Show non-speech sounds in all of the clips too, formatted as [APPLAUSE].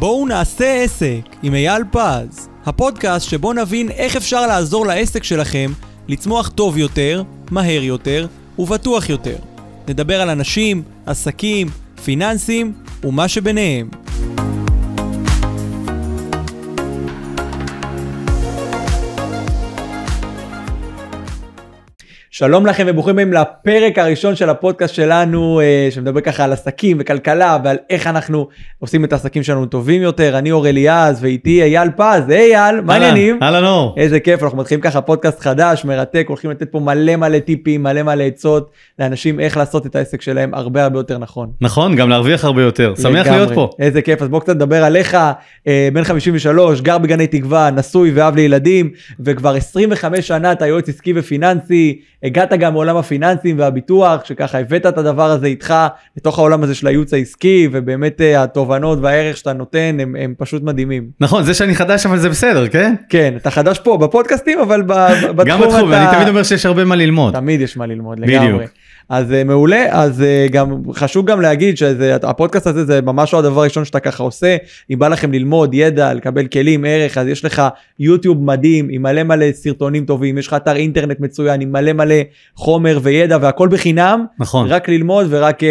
בואו נעשה עסק עם אייל פז, הפודקאסט שבו נבין איך אפשר לעזור לעסק שלכם לצמוח טוב יותר, מהר יותר ובטוח יותר. נדבר על אנשים, עסקים, פיננסים ומה שביניהם. שלום לכם וברוכים הבאים לפרק הראשון של הפודקאסט שלנו אה, שמדבר ככה על עסקים וכלכלה ועל איך אנחנו עושים את העסקים שלנו טובים יותר. אני אור אליעז ואיתי אייל פז, היי אייל, מה העניינים? אהלן אור. איזה כיף, אנחנו מתחילים ככה פודקאסט חדש, מרתק, הולכים לתת פה מלא מלא טיפים, מלא מלא עצות לאנשים איך לעשות את העסק שלהם הרבה הרבה יותר נכון. נכון, גם להרוויח הרבה יותר. שמח לגמרי. להיות פה. איזה כיף, אז בוא קצת נדבר עליך, אה, בן 53, גר בגני תקווה, נשוי ואב לילדים, וכבר 25 שנה אתה יועץ עסקי ופיננסי, הגעת גם מעולם הפיננסים והביטוח, שככה הבאת את הדבר הזה איתך לתוך העולם הזה של הייעוץ העסקי, ובאמת אה, התובנות והערך שאתה נותן הם, הם פשוט מדהימים. נכון, זה שאני חדש אבל זה בסדר, כן? כן, אתה חדש פה בפודקאסטים, אבל בתחום גם בתחום, אתה... אני תמיד אומר שיש הרבה מה ללמוד. תמיד יש מה ללמוד בדיוק. לגמרי. אז uh, מעולה, אז uh, גם חשוב גם להגיד שהפודקאסט הזה זה ממש לא הדבר הראשון שאתה ככה עושה, אם בא לכם ללמוד ידע, לקבל כלים, ערך, אז יש לך יוטיוב מדהים עם מלא מלא סרטונים טובים, יש לך אתר אינטרנט מצוין עם מלא מלא חומר וידע והכל בחינם, נכון. רק ללמוד ורק uh,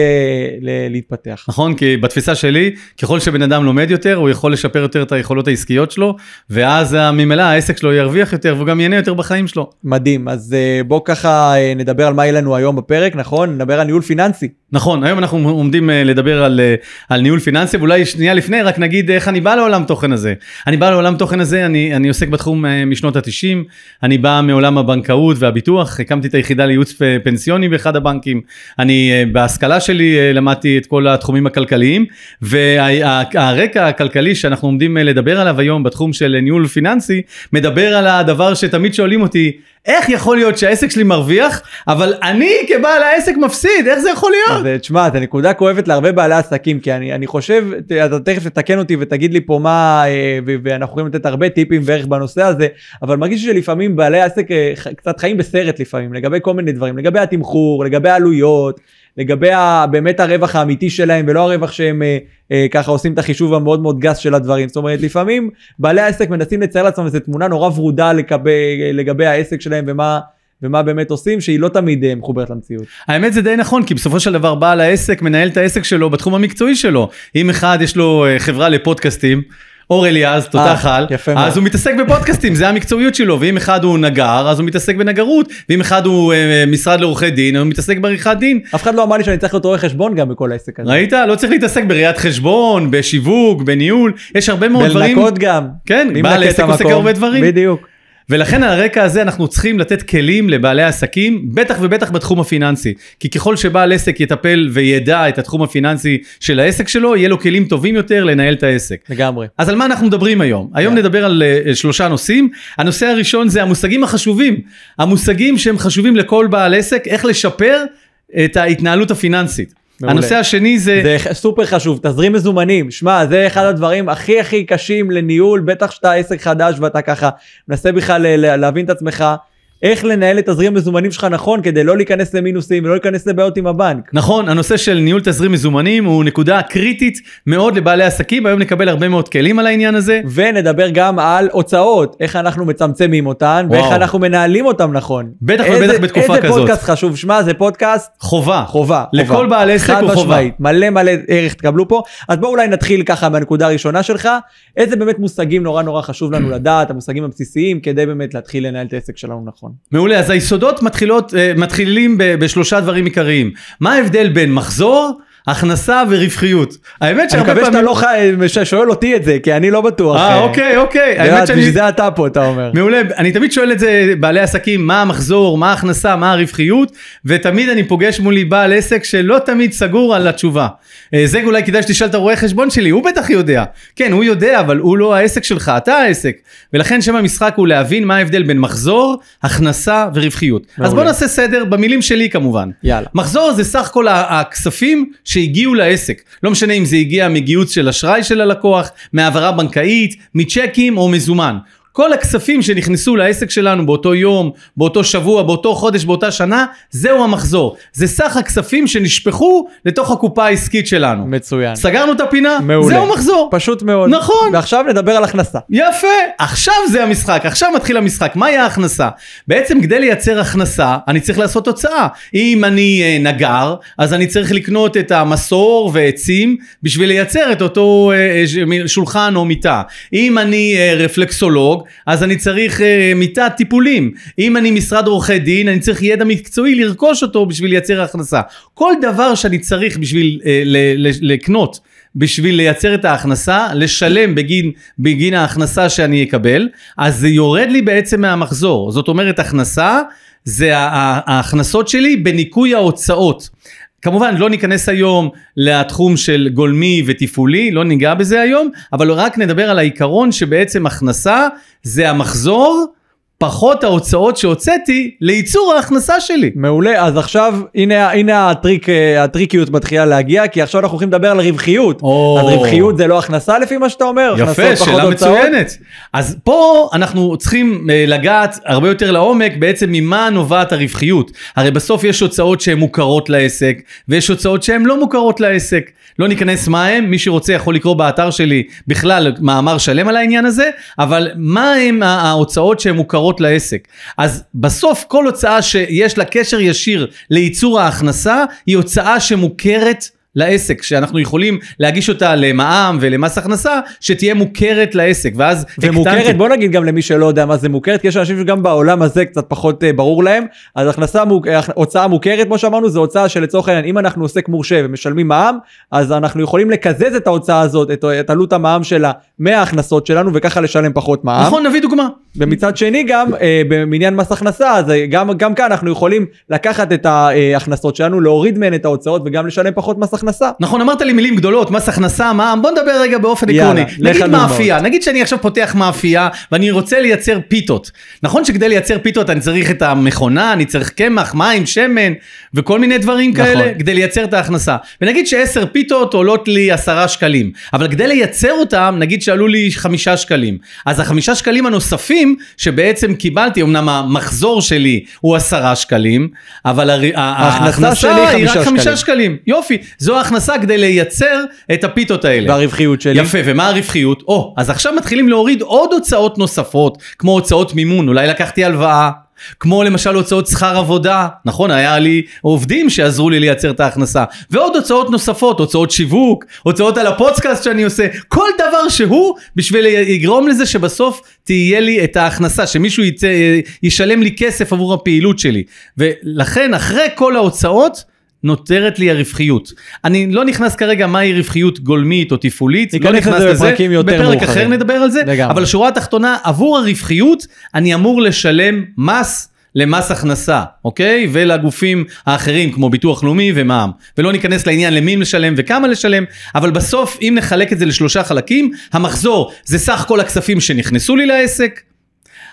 ל- להתפתח. נכון, כי בתפיסה שלי, ככל שבן אדם לומד יותר, הוא יכול לשפר יותר את היכולות העסקיות שלו, ואז אה, ממילא העסק שלו ירוויח יותר, והוא גם ייהנה יותר בחיים שלו. מדהים, אז uh, בוא ככה uh, נדבר על מה יהיה לנו היום בפרק, נכון? נדבר על ניהול פיננסי. נכון, היום אנחנו עומדים אה, לדבר על, אה, על ניהול פיננסי, ואולי שנייה לפני רק נגיד איך אני בא לעולם תוכן הזה. אני בא לעולם תוכן הזה, אני, אני עוסק בתחום אה, משנות ה-90, אני בא מעולם הבנקאות והביטוח, הקמתי את היחידה לייעוץ פנסיוני באחד הבנקים, אני אה, בהשכלה שלי אה, למדתי את כל התחומים הכלכליים, והרקע הכלכלי שאנחנו עומדים אה, לדבר עליו היום בתחום של ניהול פיננסי, מדבר על הדבר שתמיד שואלים אותי, איך יכול להיות שהעסק שלי מרוויח, אבל אני כבעל העסק מפסיד, איך זה יכול להיות? אז אה, תשמע, זו נקודה כואבת להרבה בעלי עסקים, כי אני, אני חושב, אתה תכף תתקן אותי ותגיד לי פה מה, אה, ואנחנו יכולים לתת הרבה טיפים וערך בנושא הזה, אבל מרגיש שלפעמים בעלי עסק אה, קצת חיים בסרט לפעמים, לגבי כל מיני דברים, לגבי התמחור, לגבי העלויות, לגבי ה- באמת הרווח האמיתי שלהם, ולא הרווח שהם אה, אה, ככה עושים את החישוב המאוד מאוד גס של הדברים. זאת אומרת, לפעמים בעלי העסק מנסים לצייר לעצמם איזו תמונה נורא ורודה לגבי, לגבי העסק שלהם ומה... ומה באמת עושים, שהיא לא תמיד אה, מחוברת למציאות. האמת זה די נכון, כי בסופו של דבר בעל העסק מנהל את העסק שלו בתחום המקצועי שלו. אם אחד יש לו אה, חברה לפודקאסטים, אור אליעז, תותח על, יפה מאוד. אז הוא מתעסק בפודקאסטים, זה המקצועיות שלו, ואם אחד הוא נגר, אז הוא מתעסק בנגרות, ואם אחד הוא אה, משרד לעורכי דין, הוא מתעסק בעריכת דין. אף אחד לא אמר לי שאני צריך להיות רואה חשבון גם בכל העסק הזה. ראית? לא צריך להתעסק בראיית חשבון, בשיווק, בניהול, יש הרבה מאוד דברים. בלנקות גם. כן, בעל עסק עושה? הרבה דברים. בדיוק. ולכן על הרקע הזה אנחנו צריכים לתת כלים לבעלי עסקים, בטח ובטח בתחום הפיננסי. כי ככל שבעל עסק יטפל וידע את התחום הפיננסי של העסק שלו, יהיה לו כלים טובים יותר לנהל את העסק. לגמרי. אז על מה אנחנו מדברים היום? היום יאללה. נדבר על uh, שלושה נושאים. הנושא הראשון זה המושגים החשובים. המושגים שהם חשובים לכל בעל עסק, איך לשפר את ההתנהלות הפיננסית. מעולה. הנושא השני זה... זה סופר חשוב, תזרים מזומנים. שמע, זה אחד הדברים הכי הכי קשים לניהול, בטח שאתה עסק חדש ואתה ככה מנסה בכלל ל- ל- להבין את עצמך. איך לנהל את תזרים מזומנים שלך נכון כדי לא להיכנס למינוסים ולא להיכנס לבעיות עם הבנק. נכון, הנושא של ניהול תזרים מזומנים הוא נקודה קריטית מאוד לבעלי עסקים, היום נקבל הרבה מאוד כלים על העניין הזה. ונדבר גם על הוצאות, איך אנחנו מצמצמים אותן, ואיך וואו. אנחנו מנהלים אותן נכון. בטח איזה- ובטח בתקופה איזה כזאת. פודקאסט חשוב, שמע, זה פודקאסט חובה. חובה. לכל חובה. בעל עסק הוא חובה. מלא מלא ערך תקבלו פה. אז בואו אולי נתחיל ככה מהנקודה הראשונה שלך, איזה באמת מושגים נורא נורא חשוב לנו לדעת, המושגים הבסיסיים, כדי באמת להתחיל לנהל את העסק שלנו נכון. מעולה, אז היסודות מתחילות, אה, מתחילים בשלושה דברים עיקריים. מה ההבדל בין מחזור, הכנסה ורווחיות? האמת אני שהרבה מקווה שאתה פעמים... לא שואל אותי את זה, כי אני לא בטוח. אה, אוקיי, אוקיי. זה- האמת שאני... בשביל זה אתה פה, אתה אומר. מעולה, אני תמיד שואל את זה בעלי עסקים, מה המחזור, מה ההכנסה, מה הרווחיות, ותמיד אני פוגש מולי בעל עסק שלא תמיד סגור על התשובה. אה, זה אולי כדאי שתשאל את הרואה חשבון שלי, הוא בטח יודע. כן, הוא יודע, אבל הוא לא העסק שלך, אתה העסק. ולכן שם המשחק הוא להבין מה ההבדל בין מחזור, הכנסה ורווחיות. אז מעולה. בוא נעשה סדר, במילים שלי כמובן. יאללה. מחזור זה סך כל הכספים שהגיעו לעסק. לא משנה אם זה הגיע מגיוס של אשראי של הלקוח, מהעברה בנקאית, מצ'קים או מזומן. כל הכספים שנכנסו לעסק שלנו באותו יום, באותו שבוע, באותו חודש, באותה שנה, זהו המחזור. זה סך הכספים שנשפכו לתוך הקופה העסקית שלנו. מצוין. סגרנו את הפינה, מעולה. זהו מחזור. פשוט מאוד. נכון. ועכשיו נדבר על הכנסה. יפה, עכשיו זה המשחק, עכשיו מתחיל המשחק. מהי ההכנסה? בעצם כדי לייצר הכנסה, אני צריך לעשות הוצאה. אם אני אה, נגר, אז אני צריך לקנות את המסור ועצים בשביל לייצר את אותו אה, אה, שולחן או מיטה. אם אני אה, רפלקסולוג, אז אני צריך אה, מיטת טיפולים. אם אני משרד עורכי דין, אני צריך ידע מקצועי לרכוש אותו בשביל לייצר הכנסה. כל דבר שאני צריך בשביל אה, לקנות בשביל לייצר את ההכנסה, לשלם בגין, בגין ההכנסה שאני אקבל, אז זה יורד לי בעצם מהמחזור. זאת אומרת, הכנסה זה ההכנסות שלי בניכוי ההוצאות. כמובן לא ניכנס היום לתחום של גולמי ותפעולי, לא ניגע בזה היום, אבל רק נדבר על העיקרון שבעצם הכנסה זה המחזור פחות ההוצאות שהוצאתי לייצור ההכנסה שלי. מעולה, אז עכשיו הנה, הנה הטריק, אה, הטריקיות מתחילה להגיע, כי עכשיו אנחנו הולכים לדבר על רווחיות. או. אז רווחיות זה לא הכנסה לפי מה שאתה אומר? יפה, שאלה הוצאות? מצוינת. אז פה אנחנו צריכים אה, לגעת הרבה יותר לעומק בעצם ממה נובעת הרווחיות. הרי בסוף יש הוצאות שהן מוכרות לעסק, ויש הוצאות שהן לא מוכרות לעסק. לא ניכנס מה הם, מי שרוצה יכול לקרוא באתר שלי בכלל מאמר שלם על העניין הזה, אבל מה הם ההוצאות שהן מוכרות לעסק. אז בסוף כל הוצאה שיש לה קשר ישיר לייצור ההכנסה, היא הוצאה שמוכרת לעסק, שאנחנו יכולים להגיש אותה למע"מ ולמס הכנסה, שתהיה מוכרת לעסק, ואז ומוכרת, הקטנתי- בוא נגיד גם למי שלא יודע מה זה מוכרת, כי יש אנשים שגם בעולם הזה קצת פחות אה, ברור להם, אז הכנסה, מוק- אה, הוצאה מוכרת, כמו שאמרנו, זו הוצאה שלצורך העניין, אם אנחנו עוסק מורשה ומשלמים מע"מ, אז אנחנו יכולים לקזז את ההוצאה הזאת, את, את עלות המע"מ שלה, מההכנסות שלנו, וככה לשלם פחות מע"מ. נכון, נביא דוגמה. ומצד שני גם אה, במניין מס הכנסה אז אה, גם גם כאן אנחנו יכולים לקחת את ההכנסות שלנו להוריד מהן את ההוצאות וגם לשלם פחות מס הכנסה. נכון, אמרת לי מילים גדולות, מס הכנסה, מע"מ, בוא נדבר רגע באופן עקרוני. נגיד. מאפייה, נגיד שאני עכשיו פותח מאפייה ואני רוצה לייצר פיתות. נכון שכדי לייצר פיתות אני צריך את המכונה, אני צריך קמח, מים, שמן וכל מיני דברים נכון. כאלה כדי לייצר את ההכנסה. ונגיד שעשר פיתות עולות לי עשרה שקלים, אבל כדי לייצר אותם נגיד שעלו לי חמישה שקלים. אז החמישה שקלים הנוספים שבעצם קיבלתי, אמנם המחזור שלי הוא עשרה שקלים, אבל הר- ההכנסה שלי היא רק חמישה שקלים. שקלים. יופי, זו ההכנסה כדי לייצר את הפיתות האלה. והרווחיות שלי. יפה, ומה הרווחיות? או, אז עכשיו מתחילים להוריד עוד הוצאות נוספות, כמו הוצאות מימון, אולי לקחתי הלוואה. כמו למשל הוצאות שכר עבודה, נכון? היה לי עובדים שעזרו לי לייצר את ההכנסה. ועוד הוצאות נוספות, הוצאות שיווק, הוצאות על הפודקאסט שאני עושה, כל דבר שהוא בשביל לגרום לזה שבסוף תהיה לי את ההכנסה, שמישהו יצא, ישלם לי כסף עבור הפעילות שלי. ולכן אחרי כל ההוצאות, נותרת לי הרווחיות. אני לא נכנס כרגע מהי רווחיות גולמית או תפעולית, לא נכנס לזה בפרק מאוחרים. אחר נדבר על זה, לגמרי. אבל השורה התחתונה, עבור הרווחיות אני אמור לשלם מס למס הכנסה, אוקיי? ולגופים האחרים כמו ביטוח לאומי ומע"מ. ולא ניכנס לעניין למי לשלם וכמה לשלם, אבל בסוף אם נחלק את זה לשלושה חלקים, המחזור זה סך כל הכספים שנכנסו לי לעסק,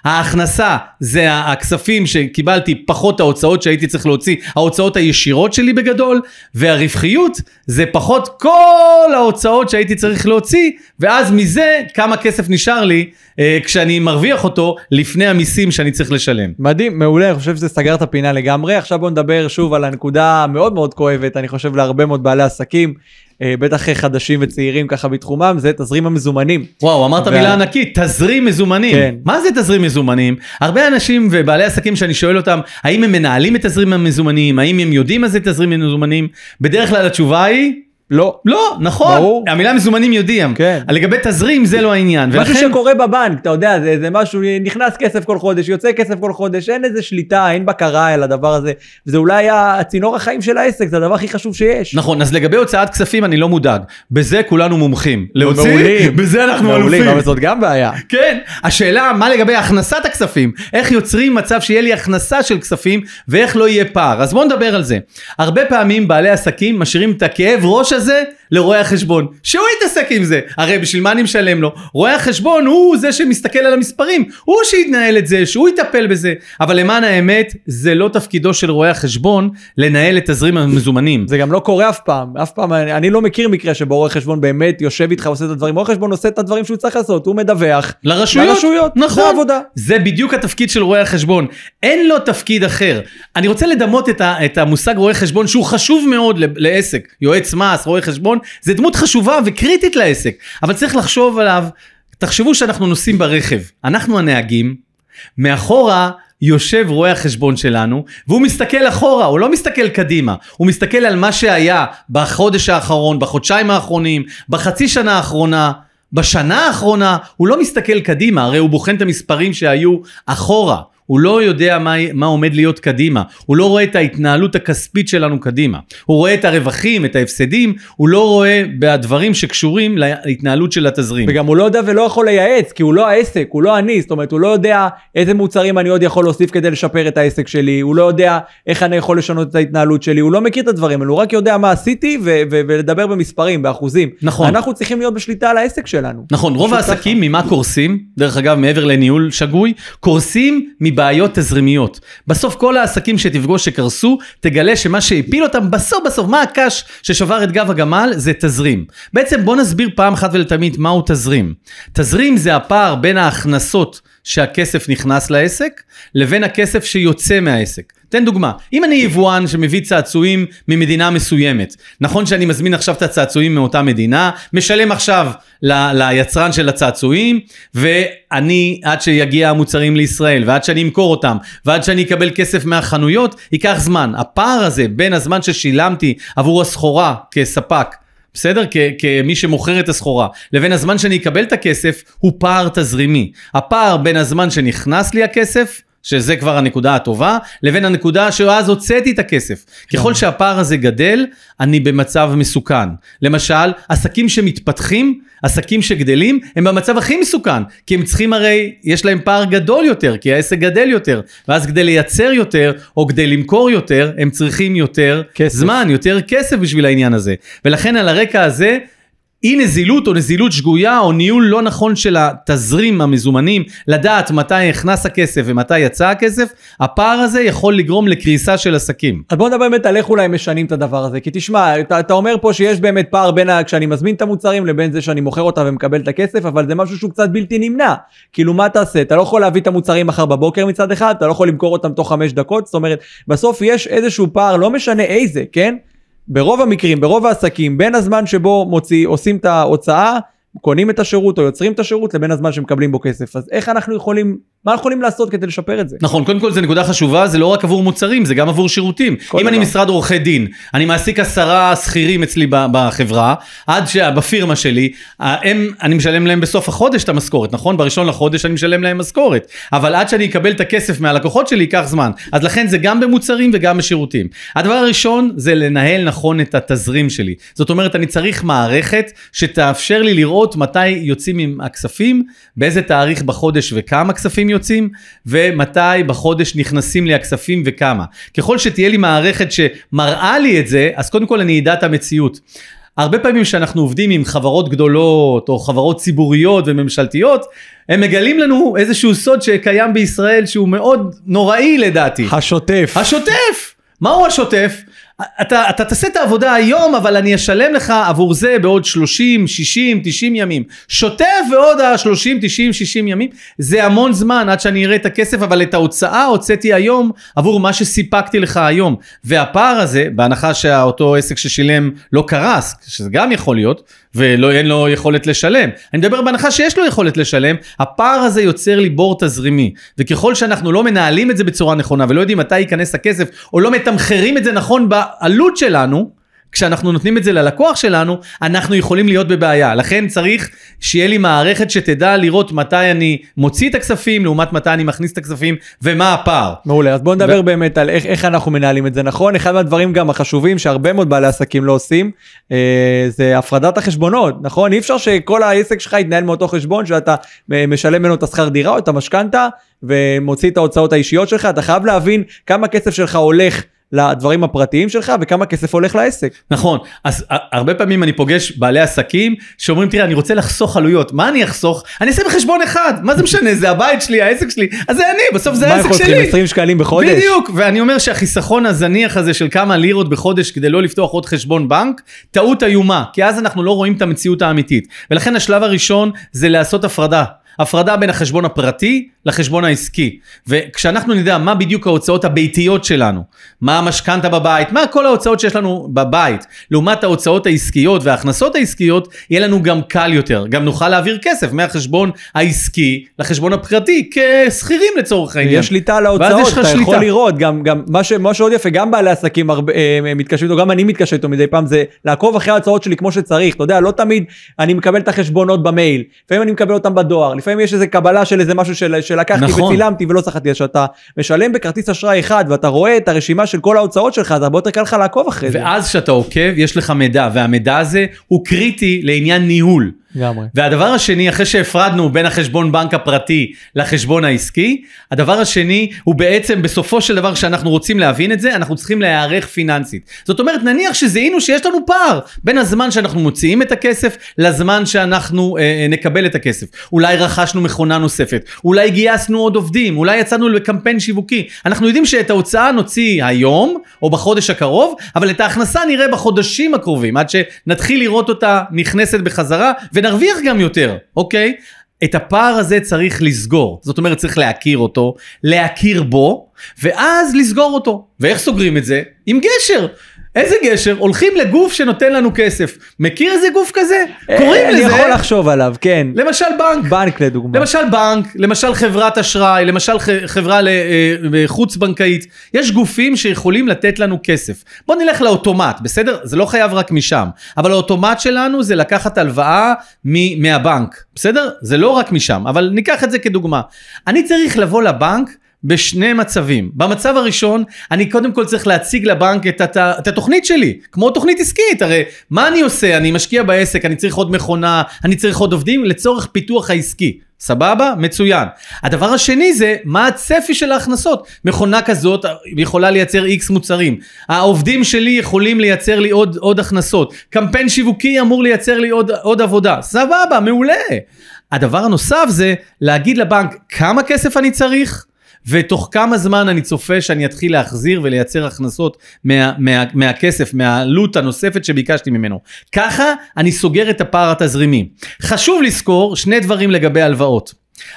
ההכנסה זה הכספים שקיבלתי פחות ההוצאות שהייתי צריך להוציא, ההוצאות הישירות שלי בגדול, והרווחיות זה פחות כל ההוצאות שהייתי צריך להוציא, ואז מזה כמה כסף נשאר לי אה, כשאני מרוויח אותו לפני המיסים שאני צריך לשלם. מדהים, מעולה, אני חושב שזה סגר את הפינה לגמרי. עכשיו בוא נדבר שוב על הנקודה המאוד מאוד כואבת, אני חושב להרבה מאוד בעלי עסקים, בטח חדשים וצעירים ככה בתחומם, זה תזרים המזומנים. וואו, אמרת וה- מילה ענקית, תזרים מזומנים. כן. מה זה תזרים מזומנים? הרבה אנשים ובעלי עסקים שאני שואל אותם, האם הם מנהלים את תזרים המזומנים? האם הם יודעים מה זה תזרים מזומנים? בדרך כלל התשובה היא... לא. לא, נכון, ברור. המילה מזומנים יודעים, כן. לגבי תזרים זה לא העניין, משהו ולכן, שקורה בבנק, אתה יודע, זה, זה משהו, נכנס כסף כל חודש, יוצא כסף כל חודש, אין איזה שליטה, אין בקרה על הדבר הזה, וזה אולי הצינור החיים של העסק, זה הדבר הכי חשוב שיש. נכון, אז לגבי הוצאת כספים אני לא מודאג, בזה כולנו מומחים, להוציא, מעולים. [LAUGHS] בזה אנחנו מעולים, אלופים, אבל זאת גם בעיה. כן, השאלה מה לגבי הכנסת הכספים, איך יוצרים מצב שיהיה לי הכנסה של כספים ואיך לא יהיה פער, אז בואו נדבר על זה. הרבה פעמים בעלי עסקים משאירים את הכאב ראש הזה לרואה החשבון, שהוא יתעסק עם זה. הרי בשביל מה אני משלם לו? רואה החשבון הוא זה שמסתכל על המספרים, הוא שיתנהל את זה, שהוא יטפל בזה. אבל למען האמת, זה לא תפקידו של רואה החשבון לנהל את תזרים המזומנים. זה גם לא קורה אף פעם, אף פעם, אני, אני לא מכיר מקרה שבו רואה חשבון באמת יושב איתך ועושה את הדברים, רואה חשבון עושה את הדברים שהוא צריך לעשות, הוא מדווח. לרשויות, לרשויות, נכון, זה העבודה. זה בדיוק התפקיד של רואה החשבון, אין לו תפקיד אחר. אני רוצה לדמות את, ה, את המושג רואה חשבון שהוא חשוב מאוד לעסק, יועץ מס, רואה חשבון, זה דמות חשובה וקריטית לעסק, אבל צריך לחשוב עליו, תחשבו שאנחנו נוסעים ברכב, אנחנו הנהגים, מאחורה יושב רואה החשבון שלנו, והוא מסתכל אחורה, הוא לא מסתכל קדימה, הוא מסתכל על מה שהיה בחודש האחרון, בחודשיים האחרונים, בחצי שנה האחרונה, בשנה האחרונה, הוא לא מסתכל קדימה, הרי הוא בוחן את המספרים שהיו אחורה. הוא לא יודע מה, מה עומד להיות קדימה, הוא לא רואה את ההתנהלות הכספית שלנו קדימה, הוא רואה את הרווחים, את ההפסדים, הוא לא רואה בדברים שקשורים להתנהלות של התזרים. וגם הוא לא יודע ולא יכול לייעץ, כי הוא לא העסק, הוא לא אני, זאת אומרת, הוא לא יודע איזה מוצרים אני עוד יכול להוסיף כדי לשפר את העסק שלי, הוא לא יודע איך אני יכול לשנות את ההתנהלות שלי, הוא לא מכיר את הדברים האלו, הוא רק יודע מה עשיתי ו- ו- ולדבר במספרים, באחוזים. נכון. אנחנו צריכים להיות בשליטה על העסק שלנו. נכון, רוב העסקים ממה קורסים, דרך אגב מעבר לניהול שגוי, קורסים מבעיות תזרימיות. בסוף כל העסקים שתפגוש שקרסו, תגלה שמה שהפיל אותם בסוף בסוף, מה הקש ששבר את גב הגמל, זה תזרים. בעצם בוא נסביר פעם אחת ולתמיד מהו תזרים. תזרים זה הפער בין ההכנסות שהכסף נכנס לעסק, לבין הכסף שיוצא מהעסק. תן דוגמה, אם אני יבואן שמביא צעצועים ממדינה מסוימת, נכון שאני מזמין עכשיו את הצעצועים מאותה מדינה, משלם עכשיו ל- ליצרן של הצעצועים, ואני, עד שיגיע המוצרים לישראל, ועד שאני אמכור אותם, ועד שאני אקבל כסף מהחנויות, ייקח זמן. הפער הזה בין הזמן ששילמתי עבור הסחורה כספק, בסדר? כ- כמי שמוכר את הסחורה, לבין הזמן שאני אקבל את הכסף, הוא פער תזרימי. הפער בין הזמן שנכנס לי הכסף, שזה כבר הנקודה הטובה, לבין הנקודה שאז הוצאתי את הכסף. ככל שהפער הזה גדל, אני במצב מסוכן. למשל, עסקים שמתפתחים, עסקים שגדלים, הם במצב הכי מסוכן, כי הם צריכים הרי, יש להם פער גדול יותר, כי העסק גדל יותר, ואז כדי לייצר יותר, או כדי למכור יותר, הם צריכים יותר כסף. זמן, יותר כסף בשביל העניין הזה. ולכן על הרקע הזה, אי נזילות או נזילות שגויה או ניהול לא נכון של התזרים המזומנים, לדעת מתי נכנס הכסף ומתי יצא הכסף, הפער הזה יכול לגרום לקריסה של עסקים. אז בוא נדבר באמת על איך אולי משנים את הדבר הזה, כי תשמע, אתה, אתה אומר פה שיש באמת פער בין ה- כשאני מזמין את המוצרים לבין זה שאני מוכר אותם ומקבל את הכסף, אבל זה משהו שהוא קצת בלתי נמנע. כאילו מה תעשה? אתה לא יכול להביא את המוצרים מחר בבוקר מצד אחד, אתה לא יכול למכור אותם תוך חמש דקות, זאת אומרת, בסוף יש איזשהו פער, לא משנה איזה, כן? ברוב המקרים, ברוב העסקים, בין הזמן שבו מוציא, עושים את ההוצאה, קונים את השירות או יוצרים את השירות לבין הזמן שמקבלים בו כסף. אז איך אנחנו יכולים, מה אנחנו יכולים לעשות כדי לשפר את זה? נכון, קודם כל זו נקודה חשובה, זה לא רק עבור מוצרים, זה גם עבור שירותים. אם אני דבר. משרד עורכי דין, אני מעסיק עשרה שכירים אצלי בחברה, עד שבפירמה שלי, הם, אני משלם להם בסוף החודש את המשכורת, נכון? בראשון לחודש אני משלם להם משכורת. אבל עד שאני אקבל את הכסף מהלקוחות שלי ייקח זמן. אז לכן זה גם במוצרים וגם בשירותים. הדבר הראשון זה לנהל נכון את התזרים שלי. זאת אומרת, אני צריך מערכת שתאפשר לי לראות מתי יוצאים עם הכספים, באיזה תאריך בחודש וכמה כספים יוצאים, ומתי בחודש נכנסים לי הכספים וכמה. ככל שתהיה לי מערכת שמראה לי את זה, אז קודם כל אני אדע את המציאות. הרבה פעמים כשאנחנו עובדים עם חברות גדולות או חברות ציבוריות וממשלתיות, הם מגלים לנו איזשהו סוד שקיים בישראל שהוא מאוד נוראי לדעתי. השוטף. השוטף! מהו השוטף? אתה, אתה תעשה את העבודה היום, אבל אני אשלם לך עבור זה בעוד 30, 60, 90 ימים. שוטף ועוד ה-30, 90, 60 ימים, זה המון זמן עד שאני אראה את הכסף, אבל את ההוצאה הוצאתי היום עבור מה שסיפקתי לך היום. והפער הזה, בהנחה שאותו עסק ששילם לא קרס, שזה גם יכול להיות, ואין לו יכולת לשלם. אני מדבר בהנחה שיש לו יכולת לשלם, הפער הזה יוצר לי בור תזרימי. וככל שאנחנו לא מנהלים את זה בצורה נכונה ולא יודעים מתי ייכנס הכסף, או לא מתמחרים את זה נכון בעלות שלנו, כשאנחנו נותנים את זה ללקוח שלנו, אנחנו יכולים להיות בבעיה. לכן צריך שיהיה לי מערכת שתדע לראות מתי אני מוציא את הכספים, לעומת מתי אני מכניס את הכספים, ומה הפער. מעולה, אז בוא נדבר באמת על איך, איך אנחנו מנהלים את זה נכון. אחד מהדברים גם החשובים שהרבה מאוד בעלי עסקים לא עושים, אה, זה הפרדת החשבונות, נכון? אי אפשר שכל העסק שלך יתנהל מאותו חשבון שאתה אה, משלם ממנו את השכר דירה או את המשכנתה ומוציא את ההוצאות האישיות שלך, אתה חייב להבין כמה כסף שלך הולך לדברים הפרטיים שלך וכמה כסף הולך לעסק. נכון, אז ה- הרבה פעמים אני פוגש בעלי עסקים שאומרים, תראה, אני רוצה לחסוך עלויות, מה אני אחסוך? אני אעשה בחשבון אחד, מה זה משנה, זה הבית שלי, העסק שלי, אז זה אני, בסוף זה מה העסק אנחנו צריכים שלי. 20 שקלים בחודש? בדיוק, ואני אומר שהחיסכון הזניח הזה של כמה לירות בחודש כדי לא לפתוח עוד חשבון בנק, טעות איומה, כי אז אנחנו לא רואים את המציאות האמיתית. ולכן השלב הראשון זה לעשות הפרדה. הפרדה בין החשבון הפרטי לחשבון העסקי. וכשאנחנו נדע מה בדיוק ההוצאות הביתיות שלנו, מה המשכנתה בבית, מה כל ההוצאות שיש לנו בבית, לעומת ההוצאות העסקיות וההכנסות העסקיות, יהיה לנו גם קל יותר. גם נוכל להעביר כסף מהחשבון העסקי לחשבון הפרטי, כשכירים לצורך העניין. יש שליטה על ההוצאות, אתה יכול שליטה. לראות, גם, גם מה, ש, מה שעוד יפה, גם בעלי עסקים הרבה, אה, מתקשרים איתו, גם אני מתקשר איתו מדי פעם, זה לעקוב אחרי ההוצאות שלי כמו שצריך, אתה יודע, לא תמיד אני מקבל את החשבונות במייל, לפעמים אני מקבל אותם בדואר, לפעמים יש איזה קבלה של איזה משהו של, שלקחתי נכון. וצילמתי ולא צחקתי, אז כשאתה משלם בכרטיס אשראי אחד ואתה רואה את הרשימה של כל ההוצאות שלך, אז הרבה יותר קל לך לעקוב אחרי זה. ואז כשאתה עוקב, יש לך מידע, והמידע הזה הוא קריטי לעניין ניהול. לגמרי. והדבר השני, אחרי שהפרדנו בין החשבון בנק הפרטי לחשבון העסקי, הדבר השני הוא בעצם בסופו של דבר שאנחנו רוצים להבין את זה, אנחנו צריכים להיערך פיננסית. זאת אומרת, נניח שזיהינו שיש לנו פער בין הזמן שאנחנו מוציאים את הכסף לזמן שאנחנו אה, אה, נקבל את הכסף. אולי רכשנו מכונה נוספת, אולי גייסנו עוד עובדים, אולי יצאנו לקמפיין שיווקי. אנחנו יודעים שאת ההוצאה נוציא היום או בחודש הקרוב, אבל את ההכנסה נראה בחודשים הקרובים, עד שנתחיל לראות אותה נכנסת בחזרה ונרוויח גם יותר, אוקיי? את הפער הזה צריך לסגור, זאת אומרת צריך להכיר אותו, להכיר בו, ואז לסגור אותו. ואיך סוגרים את זה? עם גשר. איזה גשר? הולכים לגוף שנותן לנו כסף. מכיר איזה גוף כזה? קוראים אה, אני לזה, יכול לחשוב עליו, כן. למשל בנק. בנק לדוגמה. למשל בנק, למשל חברת אשראי, למשל חברה ל- אה, חוץ בנקאית, יש גופים שיכולים לתת לנו כסף. בוא נלך לאוטומט, בסדר? זה לא חייב רק משם, אבל האוטומט שלנו זה לקחת הלוואה מהבנק, בסדר? זה לא רק משם, אבל ניקח את זה כדוגמה. אני צריך לבוא לבנק בשני מצבים. במצב הראשון, אני קודם כל צריך להציג לבנק את, הת... את התוכנית שלי, כמו תוכנית עסקית, הרי מה אני עושה? אני משקיע בעסק, אני צריך עוד מכונה, אני צריך עוד עובדים לצורך פיתוח העסקי. סבבה? מצוין. הדבר השני זה מה הצפי של ההכנסות. מכונה כזאת יכולה לייצר איקס מוצרים. העובדים שלי יכולים לייצר לי עוד, עוד הכנסות. קמפיין שיווקי אמור לייצר לי עוד, עוד עבודה. סבבה, מעולה. הדבר הנוסף זה להגיד לבנק כמה כסף אני צריך. ותוך כמה זמן אני צופה שאני אתחיל להחזיר ולייצר הכנסות מה, מה, מהכסף, מהעלות הנוספת שביקשתי ממנו. ככה אני סוגר את הפער התזרימי. חשוב לזכור שני דברים לגבי הלוואות.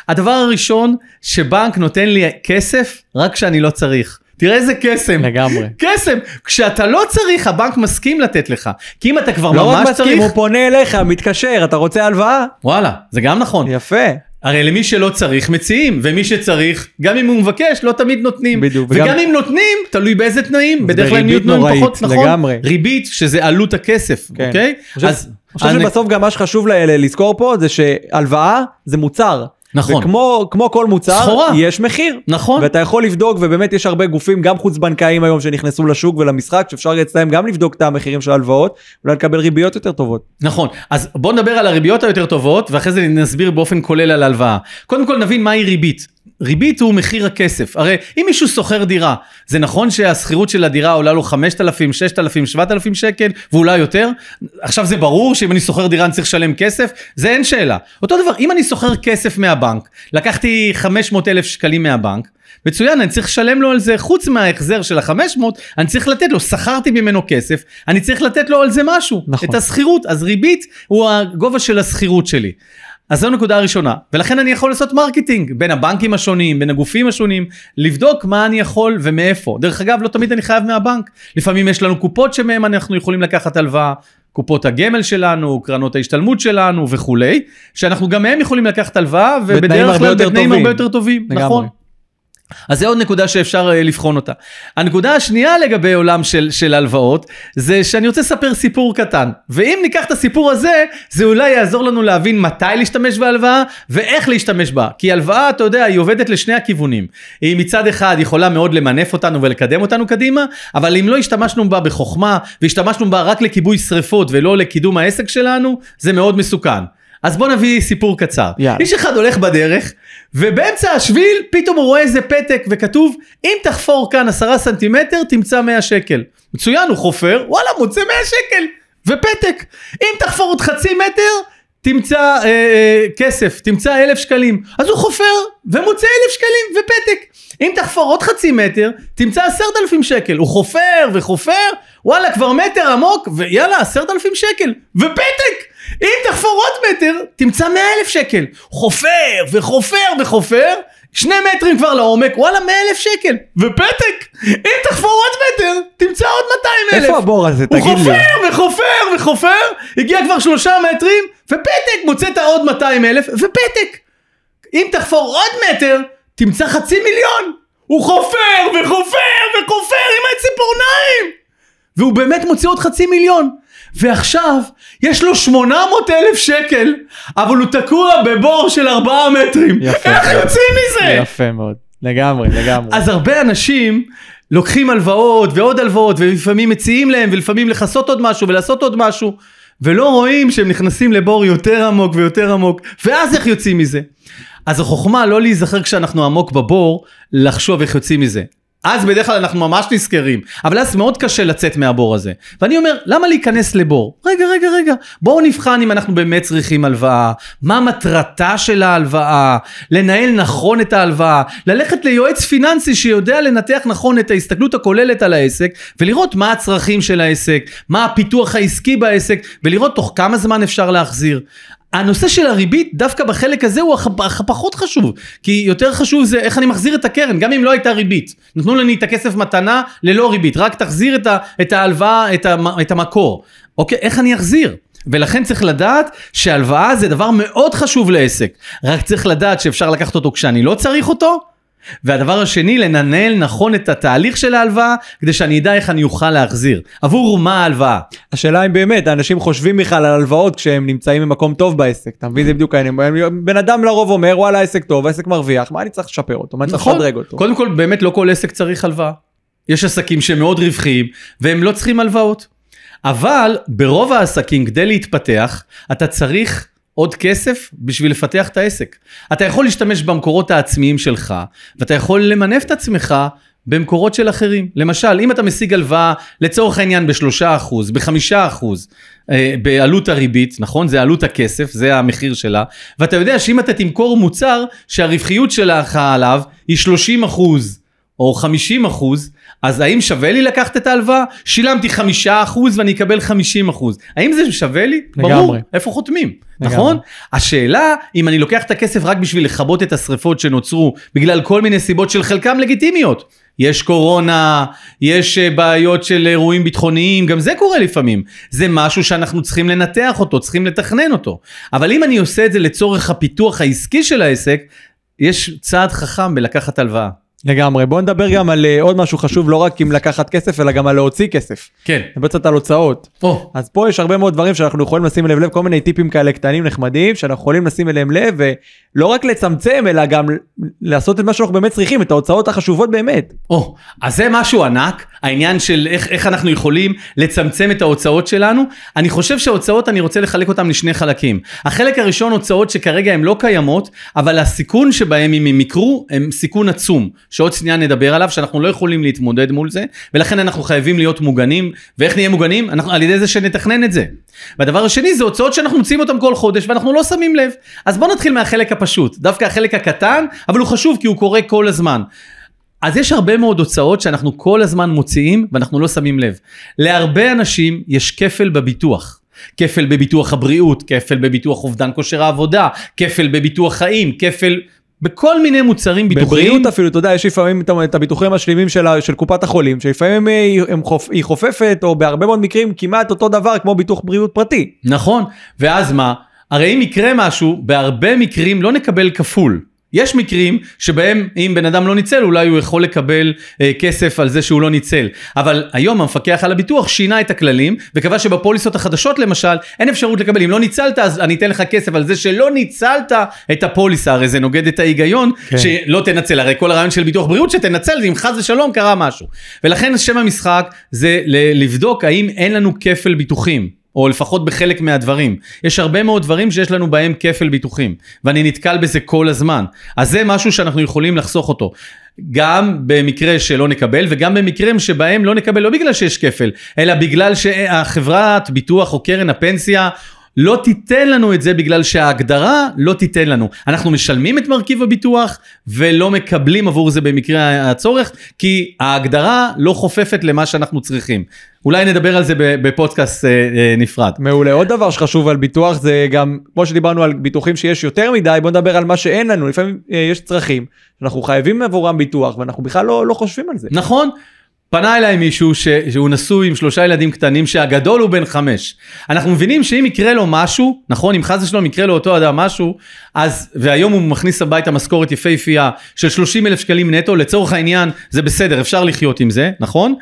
הדבר הראשון, שבנק נותן לי כסף רק כשאני לא צריך. תראה איזה קסם. לגמרי. קסם. כשאתה לא צריך, הבנק מסכים לתת לך. כי אם אתה כבר לא רק ממש מסכים, צריך... הוא פונה אליך, מתקשר, אתה רוצה הלוואה? וואלה, זה גם נכון. יפה. הרי למי שלא צריך מציעים, ומי שצריך, גם אם הוא מבקש, לא תמיד נותנים. בדיוק, וגם וגם- אם נותנים, תלוי באיזה תנאים, בדרך כלל תנאים נוראית, פחות, נכון? לגמרי. ריבית, שזה עלות הכסף, כן. אוקיי? אני חושב- אז... אני חושב שבסוף גם מה שחשוב ל- ל- לזכור פה זה שהלוואה זה מוצר. נכון. וכמו כמו כל מוצר, סחורה. יש מחיר. נכון. ואתה יכול לבדוק, ובאמת יש הרבה גופים, גם חוץ בנקאיים היום שנכנסו לשוק ולמשחק, שאפשר אצלם גם לבדוק את המחירים של ההלוואות, אולי לקבל ריביות יותר טובות. נכון, אז בוא נדבר על הריביות היותר טובות, ואחרי זה נסביר באופן כולל על הלוואה. קודם כל נבין מהי ריבית. ריבית הוא מחיר הכסף. הרי אם מישהו שוכר דירה, זה נכון שהשכירות של הדירה עולה לו 5,000, 6,000, 7,000 שקל, ואולי יותר? עכשיו זה ברור שאם אני שוכר דירה אני צריך לשלם כסף? זה אין שאלה. אותו דבר, אם אני שוכר כסף מהבנק, לקחתי 500,000 שקלים מהבנק, מצוין, אני צריך לשלם לו על זה, חוץ מההחזר של ה-500, אני צריך לתת לו, שכרתי ממנו כסף, אני צריך לתת לו על זה משהו, נכון. את השכירות, אז ריבית הוא הגובה של השכירות שלי. אז זו הנקודה הראשונה, ולכן אני יכול לעשות marketing בין הבנקים השונים, בין הגופים השונים, לבדוק מה אני יכול ומאיפה. דרך אגב, לא תמיד אני חייב מהבנק, לפעמים יש לנו קופות שמהם אנחנו יכולים לקחת הלוואה, קופות הגמל שלנו, קרנות ההשתלמות שלנו וכולי, שאנחנו גם מהם יכולים לקחת הלוואה, ובדרך כלל בתנאים. הרבה יותר טובים. נכון. אז זה עוד נקודה שאפשר אה, לבחון אותה. הנקודה השנייה לגבי עולם של, של הלוואות, זה שאני רוצה לספר סיפור קטן. ואם ניקח את הסיפור הזה, זה אולי יעזור לנו להבין מתי להשתמש בהלוואה, ואיך להשתמש בה. כי הלוואה, אתה יודע, היא עובדת לשני הכיוונים. היא מצד אחד יכולה מאוד למנף אותנו ולקדם אותנו קדימה, אבל אם לא השתמשנו בה בחוכמה, והשתמשנו בה רק לכיבוי שריפות ולא לקידום העסק שלנו, זה מאוד מסוכן. אז בוא נביא סיפור קצר. יאללה. איש אחד הולך בדרך, ובאמצע השביל פתאום הוא רואה איזה פתק וכתוב, אם תחפור כאן עשרה סנטימטר תמצא 100 שקל. מצוין, הוא חופר, וואלה, מוצא 100 שקל, ופתק. אם תחפור עוד חצי מטר, תמצא אה, אה, כסף, תמצא אלף שקלים. אז הוא חופר ומוצא אלף שקלים ופתק. אם תחפור עוד חצי מטר, תמצא עשרת אלפים שקל. הוא חופר וחופר, וואלה, כבר מטר עמוק, ויאללה, עשרת אלפים שקל, ופתק! אם תחפור עוד מטר, תמצא מאה אלף שקל. חופר וחופר וחופר, שני מטרים כבר לעומק, וואלה, מאה אלף שקל, ופתק! אם תחפור עוד מטר, תמצא עוד 200 אלף. איפה הבור הזה? הוא תגיד לי. חופר וחופר וחופר, הגיע כבר שלושה מטרים, ופתק, מוצאת עוד 200 אלף, ופתק. אם תחפור עוד מטר, תמצא חצי מיליון. הוא חופר וחופר וחופר עם הציפורניים. והוא באמת מוצא עוד חצי מיליון. ועכשיו, יש לו 800 אלף שקל, אבל הוא תקוע בבור של 4 מטרים. יפה. איך יוצאים מזה? יפה מאוד. לגמרי, לגמרי. אז הרבה אנשים לוקחים הלוואות ועוד הלוואות ולפעמים מציעים להם ולפעמים לכסות עוד משהו ולעשות עוד משהו ולא רואים שהם נכנסים לבור יותר עמוק ויותר עמוק ואז איך יוצאים מזה. אז החוכמה לא להיזכר כשאנחנו עמוק בבור לחשוב איך יוצאים מזה. אז בדרך כלל אנחנו ממש נזכרים, אבל אז מאוד קשה לצאת מהבור הזה. ואני אומר, למה להיכנס לבור? רגע, רגע, רגע, בואו נבחן אם אנחנו באמת צריכים הלוואה, מה מטרתה של ההלוואה, לנהל נכון את ההלוואה, ללכת ליועץ פיננסי שיודע לנתח נכון את ההסתכלות הכוללת על העסק, ולראות מה הצרכים של העסק, מה הפיתוח העסקי בעסק, ולראות תוך כמה זמן אפשר להחזיר. הנושא של הריבית דווקא בחלק הזה הוא הח- הח- הפחות חשוב. כי יותר חשוב זה איך אני מחזיר את הקרן גם אם לא הייתה ריבית. נתנו לי את הכסף מתנה ללא ריבית. רק תחזיר את, ה, את ההלוואה את, המ, את המקור. אוקיי איך אני אחזיר? ולכן צריך לדעת שהלוואה זה דבר מאוד חשוב לעסק. רק צריך לדעת שאפשר לקחת אותו כשאני לא צריך אותו והדבר השני, לנהל נכון את התהליך של ההלוואה, כדי שאני אדע איך אני אוכל להחזיר. עבור מה ההלוואה? השאלה אם באמת אנשים חושבים בכלל על הלוואות כשהם נמצאים במקום טוב בעסק אתה מבין זה בדיוק העניין בן אדם לרוב אומר וואלה העסק טוב העסק מרוויח מה אני צריך לשפר אותו מה אני צריך לשדרג אותו. קודם כל, באמת לא כל עסק צריך הלוואה. יש עסקים שהם מאוד רווחיים, והם לא צריכים הלוואות. אבל ברוב העסקים, כדי להתפתח, אתה צריך עוד כסף בשביל לפתח את העסק. אתה יכול להשתמש במקורות העצמיים שלך, ואתה יכול למנף את עצמך במקורות של אחרים. למשל, אם אתה משיג הלוואה, לצורך העניין בשלושה אחוז, בחמישה אחוז, אה, בעלות הריבית, נכון? זה עלות הכסף, זה המחיר שלה, ואתה יודע שאם אתה תמכור מוצר שהרווחיות שלך עליו היא 30 אחוז, או 50 אחוז, אז האם שווה לי לקחת את ההלוואה? שילמתי 5 אחוז ואני אקבל 50 אחוז. האם זה שווה לי? לגמרי. ברור. איפה חותמים? לגמרי. נכון? השאלה, אם אני לוקח את הכסף רק בשביל לכבות את השריפות שנוצרו בגלל כל מיני סיבות של חלקם לגיטימיות. יש קורונה, יש אה, בעיות של אירועים ביטחוניים, גם זה קורה לפעמים. זה משהו שאנחנו צריכים לנתח אותו, צריכים לתכנן אותו. אבל אם אני עושה את זה לצורך הפיתוח העסקי של העסק, יש צעד חכם בלקחת הלוואה. לגמרי בוא נדבר גם על אה, עוד משהו חשוב לא רק עם לקחת כסף אלא גם על להוציא כסף. כן. נדבר קצת על הוצאות. או, אז פה יש הרבה מאוד דברים שאנחנו יכולים לשים אליהם לב, כל מיני טיפים כאלה קטנים נחמדים שאנחנו יכולים לשים אליהם לב ולא רק לצמצם אלא גם לעשות את מה שאנחנו באמת צריכים, את ההוצאות החשובות באמת. או, אז זה משהו ענק, העניין של איך, איך אנחנו יכולים לצמצם את ההוצאות שלנו. אני חושב שההוצאות, אני רוצה לחלק אותן לשני חלקים. החלק הראשון, הוצאות שכרגע הן לא קיימות, אבל הסיכון שבהם אם הם יקרו, הם סיכון עצום, שעוד שנייה נדבר עליו, שאנחנו לא יכולים להתמודד מול זה, ולכן אנחנו חייבים להיות מוגנים, ואיך נהיה מוגנים? אנחנו, על ידי זה שנתכנן את זה. והדבר השני זה הוצאות שאנחנו מוציאים אותן כל חודש ואנחנו לא שמים לב. אז בואו נתחיל מהחלק הפשוט, דווקא החלק הקטן, אבל הוא חשוב כי הוא קורה כל הזמן. אז יש הרבה מאוד הוצאות שאנחנו כל הזמן מוציאים ואנחנו לא שמים לב. להרבה אנשים יש כפל בביטוח. כפל בביטוח הבריאות, כפל בביטוח אובדן כושר העבודה, כפל בביטוח חיים, כפל בכל מיני מוצרים ביטוחיים. בבריאות אפילו, אתה יודע, יש לפעמים את הביטוחים המשלימים של, של קופת החולים, שלפעמים היא, הם חופ, היא חופפת, או בהרבה מאוד מקרים כמעט אותו דבר כמו ביטוח בריאות פרטי. נכון, ואז מה? הרי אם יקרה משהו, בהרבה מקרים לא נקבל כפול. יש מקרים שבהם אם בן אדם לא ניצל אולי הוא יכול לקבל אה, כסף על זה שהוא לא ניצל. אבל היום המפקח על הביטוח שינה את הכללים וקבע שבפוליסות החדשות למשל אין אפשרות לקבל. אם לא ניצלת אז אני אתן לך כסף על זה שלא ניצלת את הפוליסה. הרי זה נוגד את ההיגיון כן. שלא תנצל. הרי כל הרעיון של ביטוח בריאות שתנצל אם חס ושלום קרה משהו. ולכן שם המשחק זה לבדוק האם אין לנו כפל ביטוחים. או לפחות בחלק מהדברים. יש הרבה מאוד דברים שיש לנו בהם כפל ביטוחים, ואני נתקל בזה כל הזמן. אז זה משהו שאנחנו יכולים לחסוך אותו. גם במקרה שלא נקבל וגם במקרים שבהם לא נקבל לא בגלל שיש כפל, אלא בגלל שהחברת ביטוח או קרן הפנסיה לא תיתן לנו את זה בגלל שההגדרה לא תיתן לנו. אנחנו משלמים את מרכיב הביטוח ולא מקבלים עבור זה במקרה הצורך, כי ההגדרה לא חופפת למה שאנחנו צריכים. אולי נדבר על זה בפודקאסט אה, אה, נפרד. מעולה. עוד דבר שחשוב על ביטוח זה גם, כמו שדיברנו על ביטוחים שיש יותר מדי, בוא נדבר על מה שאין לנו. לפעמים אה, יש צרכים, אנחנו חייבים עבורם ביטוח ואנחנו בכלל לא, לא חושבים על זה. נכון. פנה אליי מישהו ש... שהוא נשוי עם שלושה ילדים קטנים שהגדול הוא בן חמש. אנחנו מבינים שאם יקרה לו משהו, נכון, אם חס ושלום יקרה לאותו אדם משהו, אז, והיום הוא מכניס הביתה משכורת יפהפייה של 30 אלף שקלים נטו, לצורך העניין זה בסדר, אפשר לחיות עם זה, נכון?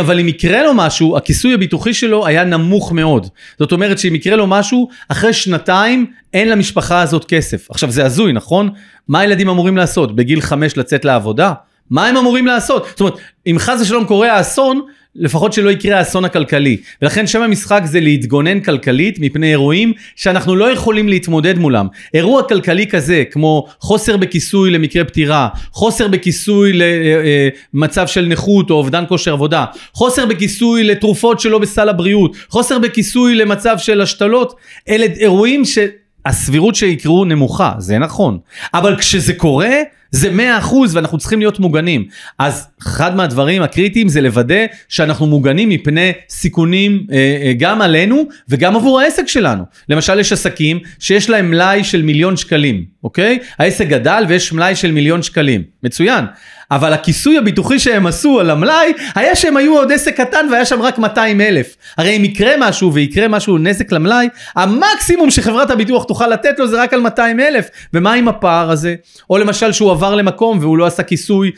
אבל אם יקרה לו משהו, הכיסוי הביטוחי שלו היה נמוך מאוד. זאת אומרת שאם יקרה לו משהו, אחרי שנתיים אין למשפחה הזאת כסף. עכשיו זה הזוי, נכון? מה הילדים אמורים לעשות? בגיל חמש לצאת לעבודה? מה הם אמורים לעשות? זאת אומרת, אם חס ושלום קורה האסון, לפחות שלא יקרה האסון הכלכלי. ולכן שם המשחק זה להתגונן כלכלית מפני אירועים שאנחנו לא יכולים להתמודד מולם. אירוע כלכלי כזה, כמו חוסר בכיסוי למקרה פטירה, חוסר בכיסוי למצב אה, אה, של נכות או אובדן כושר עבודה, חוסר בכיסוי לתרופות שלא בסל הבריאות, חוסר בכיסוי למצב של השתלות, אלה אירועים שהסבירות שיקרו נמוכה, זה נכון. אבל כשזה קורה, זה 100% ואנחנו צריכים להיות מוגנים. אז אחד מהדברים הקריטיים זה לוודא שאנחנו מוגנים מפני סיכונים אה, אה, גם עלינו וגם עבור העסק שלנו. למשל יש עסקים שיש להם מלאי של מיליון שקלים, אוקיי? העסק גדל ויש מלאי של מיליון שקלים. מצוין. אבל הכיסוי הביטוחי שהם עשו על המלאי, היה שהם היו עוד עסק קטן והיה שם רק 200 אלף. הרי אם יקרה משהו ויקרה משהו נזק למלאי, המקסימום שחברת הביטוח תוכל לתת לו זה רק על 200 אלף. ומה עם הפער הזה? או למשל שהוא למקום והוא לא עשה כיסוי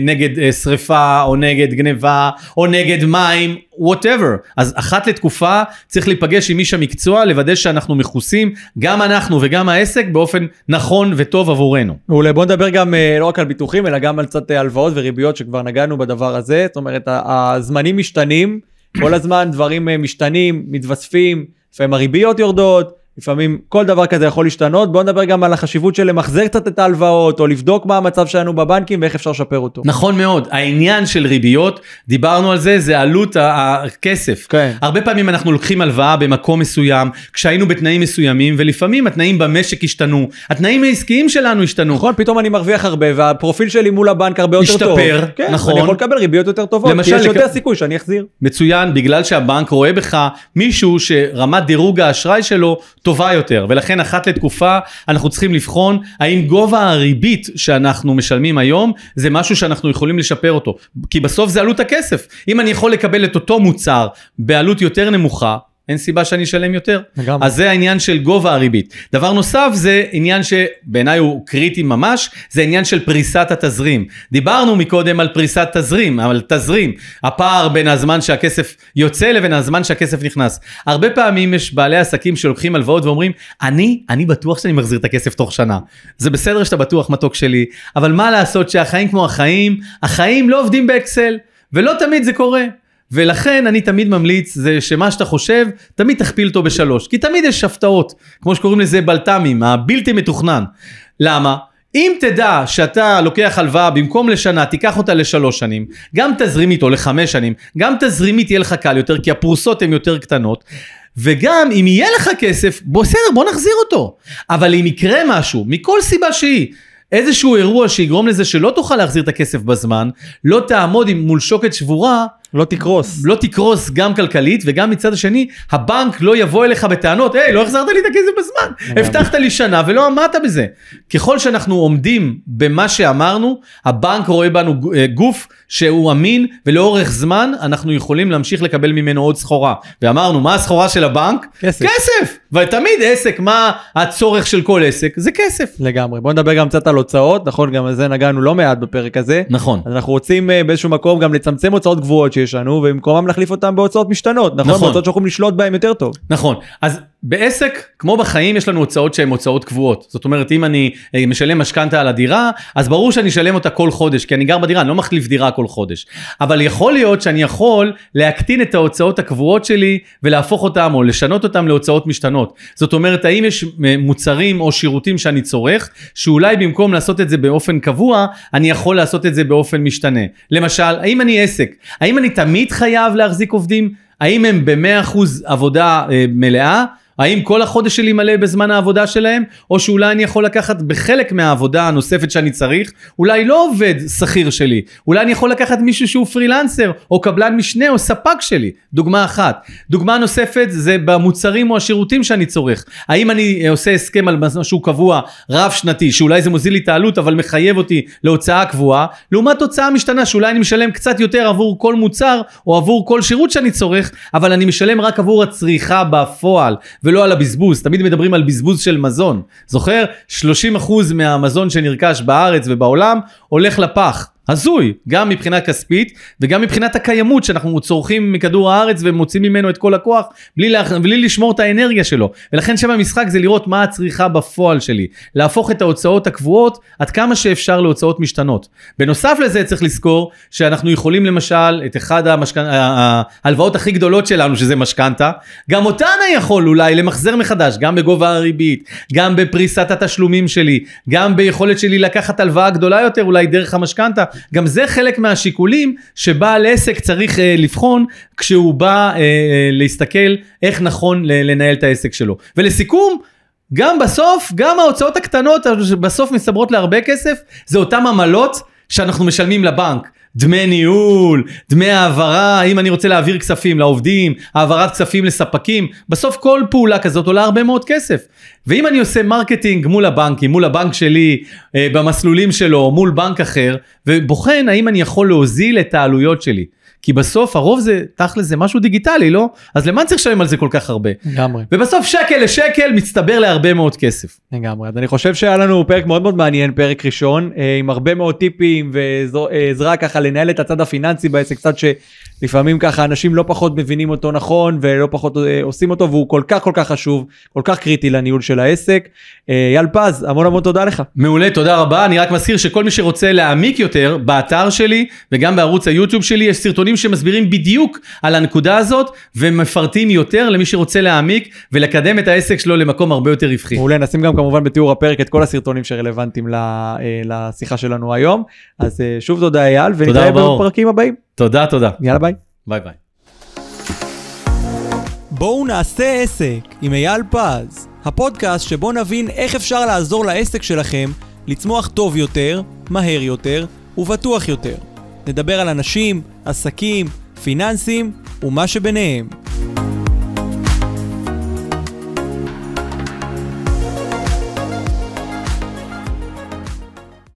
נגד אה, שריפה, או נגד גניבה, או נגד מים, whatever. אז אחת לתקופה צריך להיפגש עם איש המקצוע, לוודא שאנחנו מכוסים, גם אנחנו וגם העסק, באופן נכון וטוב עבורנו. מעולה, בוא נדבר גם אה, לא רק על ביטוחים, אלא גם על קצת אה, הלוואות וריביות שכבר נגענו בדבר הזה. זאת אומרת, הזמנים משתנים, כל הזמן דברים משתנים, מתווספים, לפעמים הריביות יורדות. לפעמים כל דבר כזה יכול להשתנות. בוא נדבר גם על החשיבות של למחזר קצת את ההלוואות, או לבדוק מה המצב שלנו בבנקים ואיך אפשר לשפר אותו. נכון מאוד, העניין של ריביות, דיברנו על זה, זה עלות הכסף. כן. הרבה פעמים אנחנו לוקחים הלוואה במקום מסוים, כשהיינו בתנאים מסוימים, ולפעמים התנאים במשק השתנו, התנאים העסקיים שלנו השתנו. נכון, פתאום אני מרוויח הרבה, והפרופיל שלי מול הבנק הרבה יותר השתפר, טוב. השתפר, כן, נכון. אני יכול לקבל ריביות יותר טובות, כי יש יותר סיכוי שאני אחזיר. מצוין, בגלל שהבנק רואה בך מישהו שרמת דירוג האשראי שלו טובה יותר, ולכן אחת לתקופה אנחנו צריכים לבחון האם גובה הריבית שאנחנו משלמים היום זה משהו שאנחנו יכולים לשפר אותו, כי בסוף זה עלות הכסף. אם אני יכול לקבל את אותו מוצר בעלות יותר נמוכה, אין סיבה שאני אשלם יותר. לגמרי. אז זה העניין של גובה הריבית. דבר נוסף זה עניין שבעיניי הוא קריטי ממש, זה עניין של פריסת התזרים. דיברנו מקודם על פריסת תזרים, על תזרים, הפער בין הזמן שהכסף יוצא לבין הזמן שהכסף נכנס. הרבה פעמים יש בעלי עסקים שלוקחים הלוואות ואומרים, אני, אני בטוח שאני מחזיר את הכסף תוך שנה. זה בסדר שאתה בטוח מתוק שלי, אבל מה לעשות שהחיים כמו החיים, החיים לא עובדים באקסל, ולא תמיד זה קורה. ולכן אני תמיד ממליץ זה שמה שאתה חושב, תמיד תכפיל אותו בשלוש. כי תמיד יש הפתעות, כמו שקוראים לזה בלת"מים, הבלתי מתוכנן. למה? אם תדע שאתה לוקח הלוואה במקום לשנה, תיקח אותה לשלוש שנים, גם תזרימית או לחמש שנים, גם תזרימית יהיה לך קל יותר, כי הפרוסות הן יותר קטנות. וגם אם יהיה לך כסף, בסדר, בוא נחזיר אותו. אבל אם יקרה משהו, מכל סיבה שהיא, איזשהו אירוע שיגרום לזה שלא תוכל להחזיר את הכסף בזמן, לא תעמוד מול שוקת שבורה, לא תקרוס. לא תקרוס גם כלכלית וגם מצד השני, הבנק לא יבוא אליך בטענות, היי, לא החזרת לי את הכסף בזמן, הבטחת לי שנה ולא עמדת בזה. ככל שאנחנו עומדים במה שאמרנו, הבנק רואה בנו אה, גוף שהוא אמין ולאורך זמן אנחנו יכולים להמשיך לקבל ממנו עוד סחורה. ואמרנו, מה הסחורה של הבנק? כסף. כסף! ותמיד עסק, מה הצורך של כל עסק? זה כסף. לגמרי. בוא נדבר גם קצת על הוצאות, נכון? גם על זה נגענו לא מעט בפרק הזה. נכון. אז אנחנו רוצים אה, באיזשהו מקום גם לצמצם הוצאות גבוהות שיש לנו, ובמקומם להחליף אותם בהוצאות משתנות, נכון? נכון. בהוצאות שאנחנו יכולים לשלוט בהן יותר טוב. נכון. אז בעסק, כמו בחיים, יש לנו הוצאות שהן הוצאות קבועות. זאת אומרת, אם אני אה, משלם משכנתה על הדירה, אז ברור שאני אשלם אותה כל חודש, כי אני גר בדירה, אני לא מחליף דירה כל חודש. אבל יכול להיות שאני יכול להקטין את ההוצאות הקבועות שלי ולהפוך אותם או לשנות אותם להוצאות משתנות. זאת אומרת, האם יש אה, מוצרים או שירותים שאני צורך, שאולי במקום לעשות את זה באופן קבוע, אני יכול לעשות את זה באופן משתנה. למשל, האם אני עסק? האם אני תמיד חייב להחזיק עובדים? האם הם ב-100% עבודה אה, מלאה? האם כל החודש שלי מלא בזמן העבודה שלהם, או שאולי אני יכול לקחת בחלק מהעבודה הנוספת שאני צריך, אולי לא עובד שכיר שלי, אולי אני יכול לקחת מישהו שהוא פרילנסר, או קבלן משנה, או ספק שלי, דוגמה אחת. דוגמה נוספת זה במוצרים או השירותים שאני צורך. האם אני אה, עושה הסכם על משהו קבוע, רב שנתי, שאולי זה מוזיל לי את העלות, אבל מחייב אותי להוצאה קבועה, לעומת הוצאה משתנה, שאולי אני משלם קצת יותר עבור כל מוצר, או עבור כל שירות שאני צורך, אבל אני משלם רק עבור הצריכה בפועל. ולא על הבזבוז. תמיד מדברים על בזבוז של מזון. זוכר? 30% מהמזון שנרכש בארץ ובעולם הולך לפח. הזוי, גם מבחינה כספית וגם מבחינת הקיימות שאנחנו צורכים מכדור הארץ ומוצאים ממנו את כל הכוח בלי, לה, בלי לשמור את האנרגיה שלו. ולכן שם המשחק זה לראות מה הצריכה בפועל שלי. להפוך את ההוצאות הקבועות עד כמה שאפשר להוצאות משתנות. בנוסף לזה צריך לזכור שאנחנו יכולים למשל את אחד המשכנ... ההלוואות הכי גדולות שלנו שזה משכנתה, גם אותה אני יכול אולי למחזר מחדש, גם בגובה הריבית, גם בפריסת התשלומים שלי, גם ביכולת שלי לקחת הלוואה גדולה יותר אולי דרך המשכנתה. גם זה חלק מהשיקולים שבעל עסק צריך אה, לבחון כשהוא בא אה, אה, להסתכל איך נכון לנהל את העסק שלו. ולסיכום, גם בסוף, גם ההוצאות הקטנות בסוף מצטברות להרבה כסף, זה אותם עמלות שאנחנו משלמים לבנק. דמי ניהול, דמי העברה, אם אני רוצה להעביר כספים לעובדים, העברת כספים לספקים, בסוף כל פעולה כזאת עולה הרבה מאוד כסף. ואם אני עושה מרקטינג מול הבנקים, מול הבנק שלי, אה, במסלולים שלו, מול בנק אחר, ובוחן האם אני יכול להוזיל את העלויות שלי. כי בסוף הרוב זה, תכל'ס זה משהו דיגיטלי, לא? אז למה צריך לשלם על זה כל כך הרבה? לגמרי. ובסוף שקל לשקל מצטבר להרבה מאוד כסף. לגמרי. אז אני חושב שהיה לנו פרק מאוד מאוד מעניין, פרק ראשון, אה, עם הרבה מאוד טיפים ועזרה ככה לנהל את הצד הפיננסי בעסק, קצת שלפעמים ככה אנשים לא פחות מבינים אותו נכון ולא פחות אה, עושים אותו, והוא כל כך כל כך חשוב, כל כך קריטי לניהול של העסק. אה, אייל פז, המון המון תודה לך. מעולה, תודה רבה. אני רק מזכיר שכל מי שרוצה להעמיק יותר, באתר שלי וגם בערוץ היוטיוב שלי יש סרטונים סרטונים שמסבירים בדיוק על הנקודה הזאת ומפרטים יותר למי שרוצה להעמיק ולקדם את העסק שלו למקום הרבה יותר רווחי. מעולה, נשים גם כמובן בתיאור הפרק את כל הסרטונים שרלוונטיים אה, לשיחה שלנו היום. אז אה, שוב תודה אייל ונתראה בפרקים הבאים. תודה, תודה. יאללה ביי. ביי ביי. בואו נעשה עסק עם אייל פז, הפודקאסט שבו נבין איך אפשר לעזור לעסק שלכם לצמוח טוב יותר, מהר יותר ובטוח יותר. נדבר על אנשים, עסקים, פיננסים ומה שביניהם.